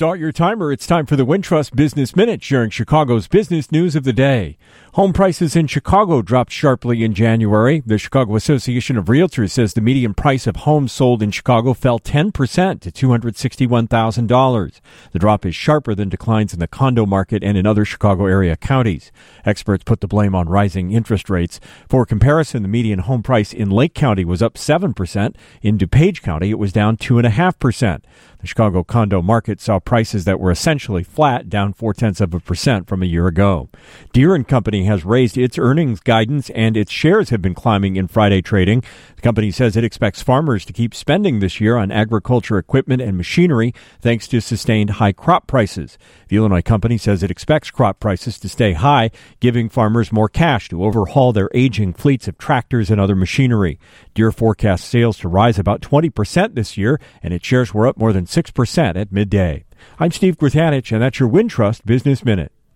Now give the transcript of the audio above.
Start your timer. It's time for the Wintrust Business Minute, sharing Chicago's business news of the day. Home prices in Chicago dropped sharply in January. The Chicago Association of Realtors says the median price of homes sold in Chicago fell 10% to $261,000. The drop is sharper than declines in the condo market and in other Chicago area counties. Experts put the blame on rising interest rates. For comparison, the median home price in Lake County was up 7%. In DuPage County, it was down 2.5%. The Chicago condo market saw prices that were essentially flat, down four tenths of a percent from a year ago. Deere and Company has raised its earnings guidance and its shares have been climbing in Friday trading. The company says it expects farmers to keep spending this year on agriculture equipment and machinery thanks to sustained high crop prices. The Illinois company says it expects crop prices to stay high, giving farmers more cash to overhaul their aging fleets of tractors and other machinery. Deere forecasts sales to rise about 20% this year, and its shares were up more than 6% at midday. I'm Steve Grzanich, and that's your Wintrust Business Minute.